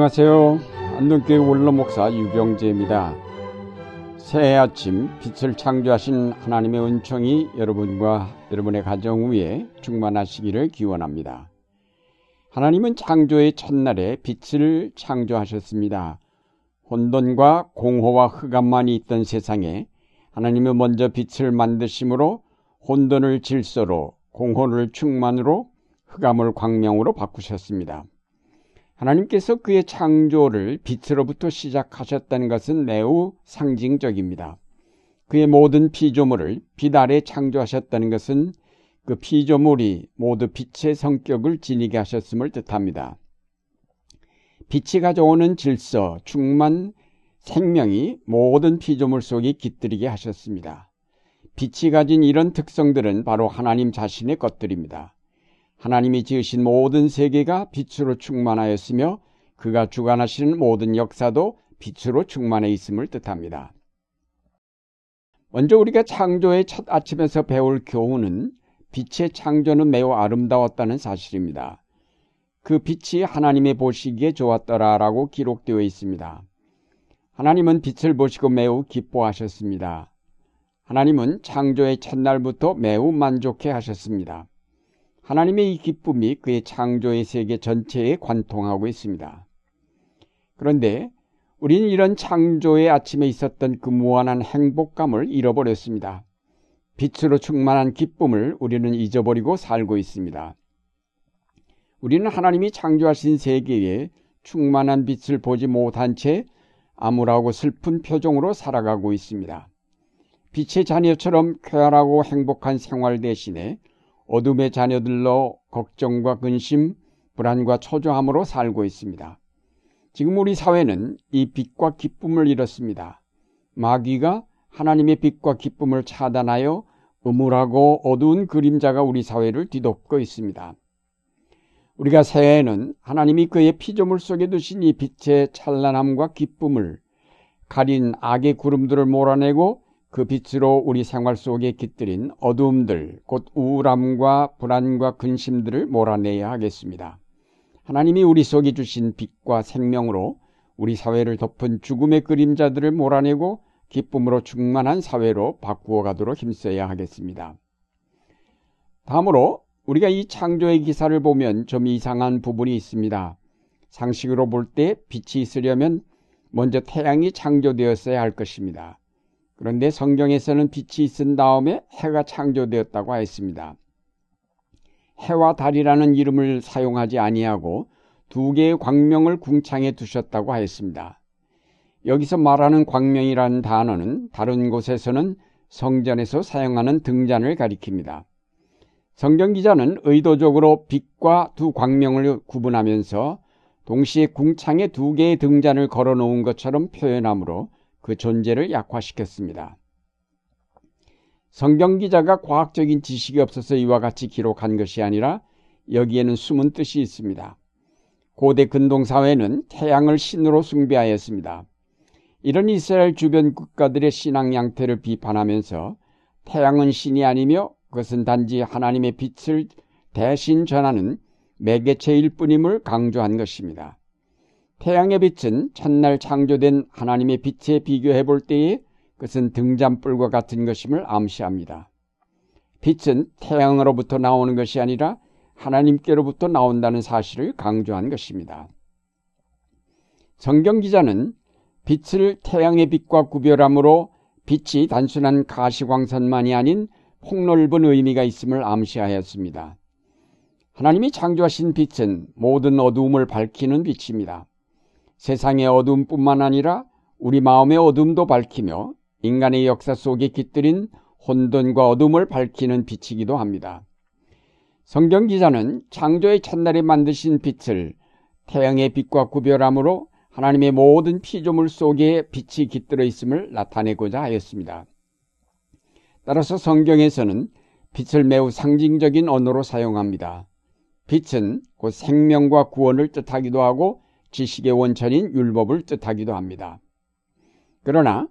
안녕하세요. 안동교회 원로목사 유병재입니다. 새해 아침 빛을 창조하신 하나님의 은총이 여러분과 여러분의 가정 위에 충만하시기를 기원합니다. 하나님은 창조의 첫날에 빛을 창조하셨습니다. 혼돈과 공허와 흑암만이 있던 세상에 하나님은 먼저 빛을 만드심으로 혼돈을 질서로 공허를 충만으로 흑암을 광명으로 바꾸셨습니다. 하나님께서 그의 창조를 빛으로부터 시작하셨다는 것은 매우 상징적입니다. 그의 모든 피조물을 빛 아래 창조하셨다는 것은 그 피조물이 모두 빛의 성격을 지니게 하셨음을 뜻합니다. 빛이 가져오는 질서, 충만, 생명이 모든 피조물 속에 깃들이게 하셨습니다. 빛이 가진 이런 특성들은 바로 하나님 자신의 것들입니다. 하나님이 지으신 모든 세계가 빛으로 충만하였으며 그가 주관하시는 모든 역사도 빛으로 충만해 있음을 뜻합니다. 먼저 우리가 창조의 첫 아침에서 배울 교훈은 빛의 창조는 매우 아름다웠다는 사실입니다. 그 빛이 하나님의 보시기에 좋았더라라고 기록되어 있습니다. 하나님은 빛을 보시고 매우 기뻐하셨습니다. 하나님은 창조의 첫날부터 매우 만족해 하셨습니다. 하나님의 이 기쁨이 그의 창조의 세계 전체에 관통하고 있습니다. 그런데 우리는 이런 창조의 아침에 있었던 그 무한한 행복감을 잃어버렸습니다. 빛으로 충만한 기쁨을 우리는 잊어버리고 살고 있습니다. 우리는 하나님이 창조하신 세계에 충만한 빛을 보지 못한 채 암울하고 슬픈 표정으로 살아가고 있습니다. 빛의 자녀처럼 쾌활하고 행복한 생활 대신에 어둠의 자녀들로 걱정과 근심, 불안과 초조함으로 살고 있습니다. 지금 우리 사회는 이 빛과 기쁨을 잃었습니다. 마귀가 하나님의 빛과 기쁨을 차단하여 음울하고 어두운 그림자가 우리 사회를 뒤덮고 있습니다. 우리가 새해에는 하나님이 그의 피조물 속에 두신 이 빛의 찬란함과 기쁨을 가린 악의 구름들을 몰아내고 그 빛으로 우리 생활 속에 깃들인 어두움들, 곧 우울함과 불안과 근심들을 몰아내야 하겠습니다. 하나님이 우리 속에 주신 빛과 생명으로 우리 사회를 덮은 죽음의 그림자들을 몰아내고 기쁨으로 충만한 사회로 바꾸어 가도록 힘써야 하겠습니다. 다음으로 우리가 이 창조의 기사를 보면 좀 이상한 부분이 있습니다. 상식으로 볼 때 빛이 있으려면 먼저 태양이 창조되었어야 할 것입니다. 그런데 성경에서는 빛이 있은 다음에 해가 창조되었다고 하였습니다. 해와 달이라는 이름을 사용하지 아니하고 두 개의 광명을 궁창에 두셨다고 하였습니다. 여기서 말하는 광명이라는 단어는 다른 곳에서는 성전에서 사용하는 등잔을 가리킵니다. 성경 기자는 의도적으로 빛과 두 광명을 구분하면서 동시에 궁창에 두 개의 등잔을 걸어 놓은 것처럼 표현하므로 그 존재를 약화시켰습니다. 성경 기자가 과학적인 지식이 없어서 이와 같이 기록한 것이 아니라 여기에는 숨은 뜻이 있습니다. 고대 근동 사회는 태양을 신으로 숭배하였습니다. 이런 이스라엘 주변 국가들의 신앙 양태를 비판하면서 태양은 신이 아니며 그것은 단지 하나님의 빛을 대신 전하는 매개체일 뿐임을 강조한 것입니다. 태양의 빛은 첫날 창조된 하나님의 빛에 비교해 볼 때에 그것은 등잔불과 같은 것임을 암시합니다. 빛은 태양으로부터 나오는 것이 아니라 하나님께로부터 나온다는 사실을 강조한 것입니다. 성경 기자는 빛을 태양의 빛과 구별함으로 빛이 단순한 가시광선만이 아닌 폭넓은 의미가 있음을 암시하였습니다. 하나님이 창조하신 빛은 모든 어두움을 밝히는 빛입니다. 세상의 어둠뿐만 아니라 우리 마음의 어둠도 밝히며 인간의 역사 속에 깃들인 혼돈과 어둠을 밝히는 빛이기도 합니다. 성경 기자는 창조의 첫날에 만드신 빛을 태양의 빛과 구별함으로 하나님의 모든 피조물 속에 빛이 깃들어 있음을 나타내고자 하였습니다. 따라서 성경에서는 빛을 매우 상징적인 언어로 사용합니다. 빛은 곧 생명과 구원을 뜻하기도 하고 지식의 원천인 율법을 뜻하기도 합니다. 그러나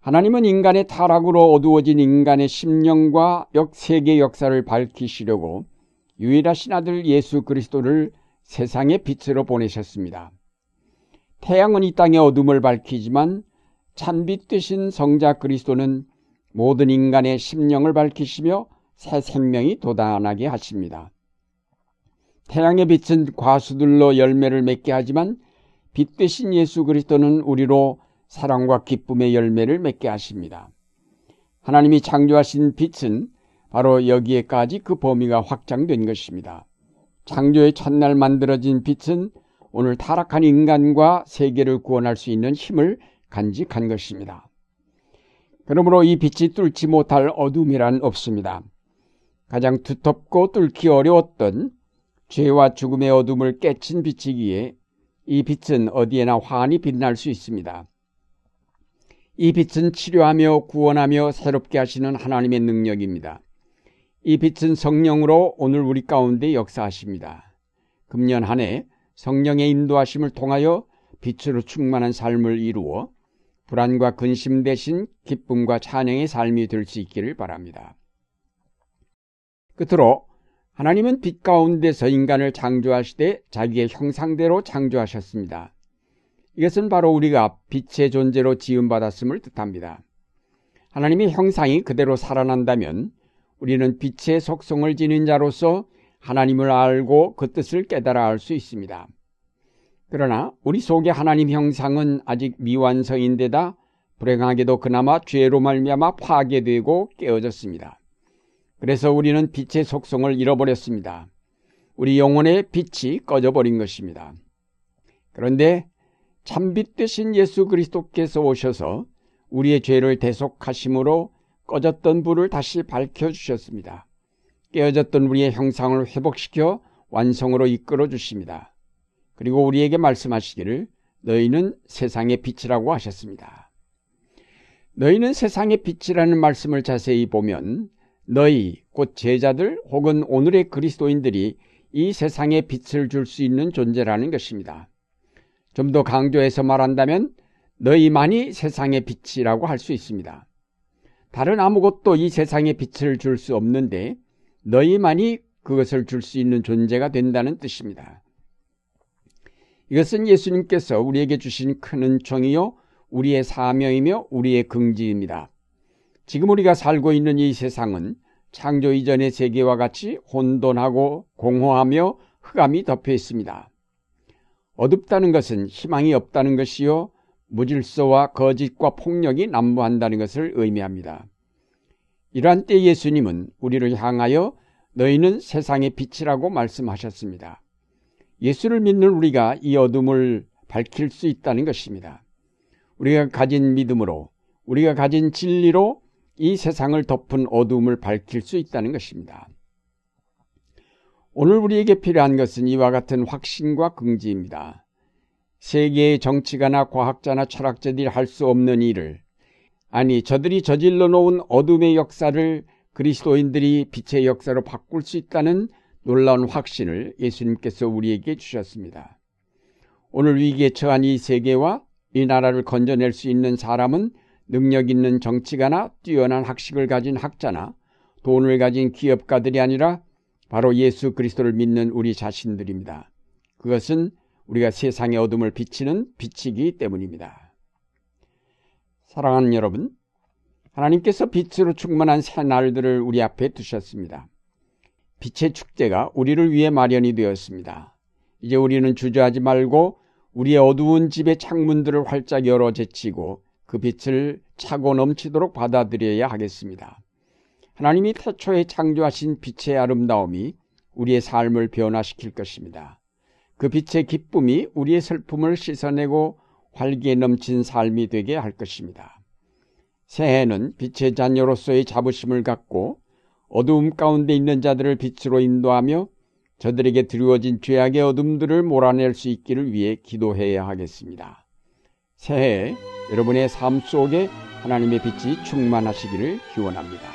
하나님은 인간의 타락으로 어두워진 인간의 심령과 역 세계 역사를 밝히시려고 유일하신 아들 예수 그리스도를 세상의 빛으로 보내셨습니다. 태양은 이 땅의 어둠을 밝히지만 참빛 되신 성자 그리스도는 모든 인간의 심령을 밝히시며 새 생명이 돋아나게 하십니다. 태양의 빛은 과수들로 열매를 맺게 하지만 빛 대신 예수 그리스도는 우리로 사랑과 기쁨의 열매를 맺게 하십니다. 하나님이 창조하신 빛은 바로 여기에까지 그 범위가 확장된 것입니다. 창조의 첫날 만들어진 빛은 오늘 타락한 인간과 세계를 구원할 수 있는 힘을 간직한 것입니다. 그러므로 이 빛이 뚫지 못할 어둠이란 없습니다. 가장 두텁고 뚫기 어려웠던 죄와 죽음의 어둠을 깨친 빛이기에 이 빛은 어디에나 환히 빛날 수 있습니다. 이 빛은 치료하며 구원하며 새롭게 하시는 하나님의 능력입니다. 이 빛은 성령으로 오늘 우리 가운데 역사하십니다. 금년 한 해 성령의 인도하심을 통하여 빛으로 충만한 삶을 이루어 불안과 근심 대신 기쁨과 찬양의 삶이 될 수 있기를 바랍니다. 끝으로 하나님은 빛 가운데서 인간을 창조하시되 자기의 형상대로 창조하셨습니다. 이것은 바로 우리가 빛의 존재로 지음받았음을 뜻합니다. 하나님의 형상이 그대로 살아난다면 우리는 빛의 속성을 지닌 자로서 하나님을 알고 그 뜻을 깨달아 알 수 있습니다. 그러나 우리 속의 하나님 형상은 아직 미완성인데다 불행하게도 그나마 죄로 말미암아 파괴되고 깨어졌습니다. 그래서 우리는 빛의 속성을 잃어버렸습니다. 우리 영혼의 빛이 꺼져버린 것입니다. 그런데 참빛 되신 예수 그리스도께서 오셔서 우리의 죄를 대속하심으로 꺼졌던 불을 다시 밝혀주셨습니다. 깨어졌던 우리의 형상을 회복시켜 완성으로 이끌어 주십니다. 그리고 우리에게 말씀하시기를 너희는 세상의 빛이라고 하셨습니다. 너희는 세상의 빛이라는 말씀을 자세히 보면 너희 곧 제자들 혹은 오늘의 그리스도인들이 이 세상에 빛을 줄 수 있는 존재라는 것입니다. 좀 더 강조해서 말한다면 너희만이 세상의 빛이라고 할 수 있습니다. 다른 아무것도 이 세상에 빛을 줄 수 없는데 너희만이 그것을 줄 수 있는 존재가 된다는 뜻입니다. 이것은 예수님께서 우리에게 주신 큰 은총이요 우리의 사명이며 우리의 긍지입니다. 지금 우리가 살고 있는 이 세상은 창조 이전의 세계와 같이 혼돈하고 공허하며 흑암이 덮여 있습니다. 어둡다는 것은 희망이 없다는 것이요 무질서와 거짓과 폭력이 난무한다는 것을 의미합니다. 이러한 때 예수님은 우리를 향하여 너희는 세상의 빛이라고 말씀하셨습니다. 예수를 믿는 우리가 이 어둠을 밝힐 수 있다는 것입니다. 우리가 가진 믿음으로, 우리가 가진 진리로 이 세상을 덮은 어둠을 밝힐 수 있다는 것입니다. 오늘 우리에게 필요한 것은 이와 같은 확신과 긍지입니다. 세계의 정치가나 과학자나 철학자들이 할 수 없는 일을, 아니, 저들이 저질러 놓은 어둠의 역사를 그리스도인들이 빛의 역사로 바꿀 수 있다는 놀라운 확신을 예수님께서 우리에게 주셨습니다. 오늘 위기에 처한 이 세계와 이 나라를 건져낼 수 있는 사람은 능력 있는 정치가나 뛰어난 학식을 가진 학자나 돈을 가진 기업가들이 아니라 바로 예수 그리스도를 믿는 우리 자신들입니다. 그것은 우리가 세상의 어둠을 비치는 빛이기 때문입니다. 사랑하는 여러분, 하나님께서 빛으로 충만한 새 날들을 우리 앞에 두셨습니다. 빛의 축제가 우리를 위해 마련이 되었습니다. 이제 우리는 주저하지 말고 우리의 어두운 집의 창문들을 활짝 열어 제치고 그 빛을 차고 넘치도록 받아들여야 하겠습니다. 하나님이 태초에 창조하신 빛의 아름다움이 우리의 삶을 변화시킬 것입니다. 그 빛의 기쁨이 우리의 슬픔을 씻어내고 활기에 넘친 삶이 되게 할 것입니다. 새해는 빛의 자녀로서의 자부심을 갖고 어두움 가운데 있는 자들을 빛으로 인도하며 저들에게 드리워진 죄악의 어둠들을 몰아낼 수 있기를 위해 기도해야 하겠습니다. 새해 여러분의 삶 속에 하나님의 빛이 충만하시기를 기원합니다.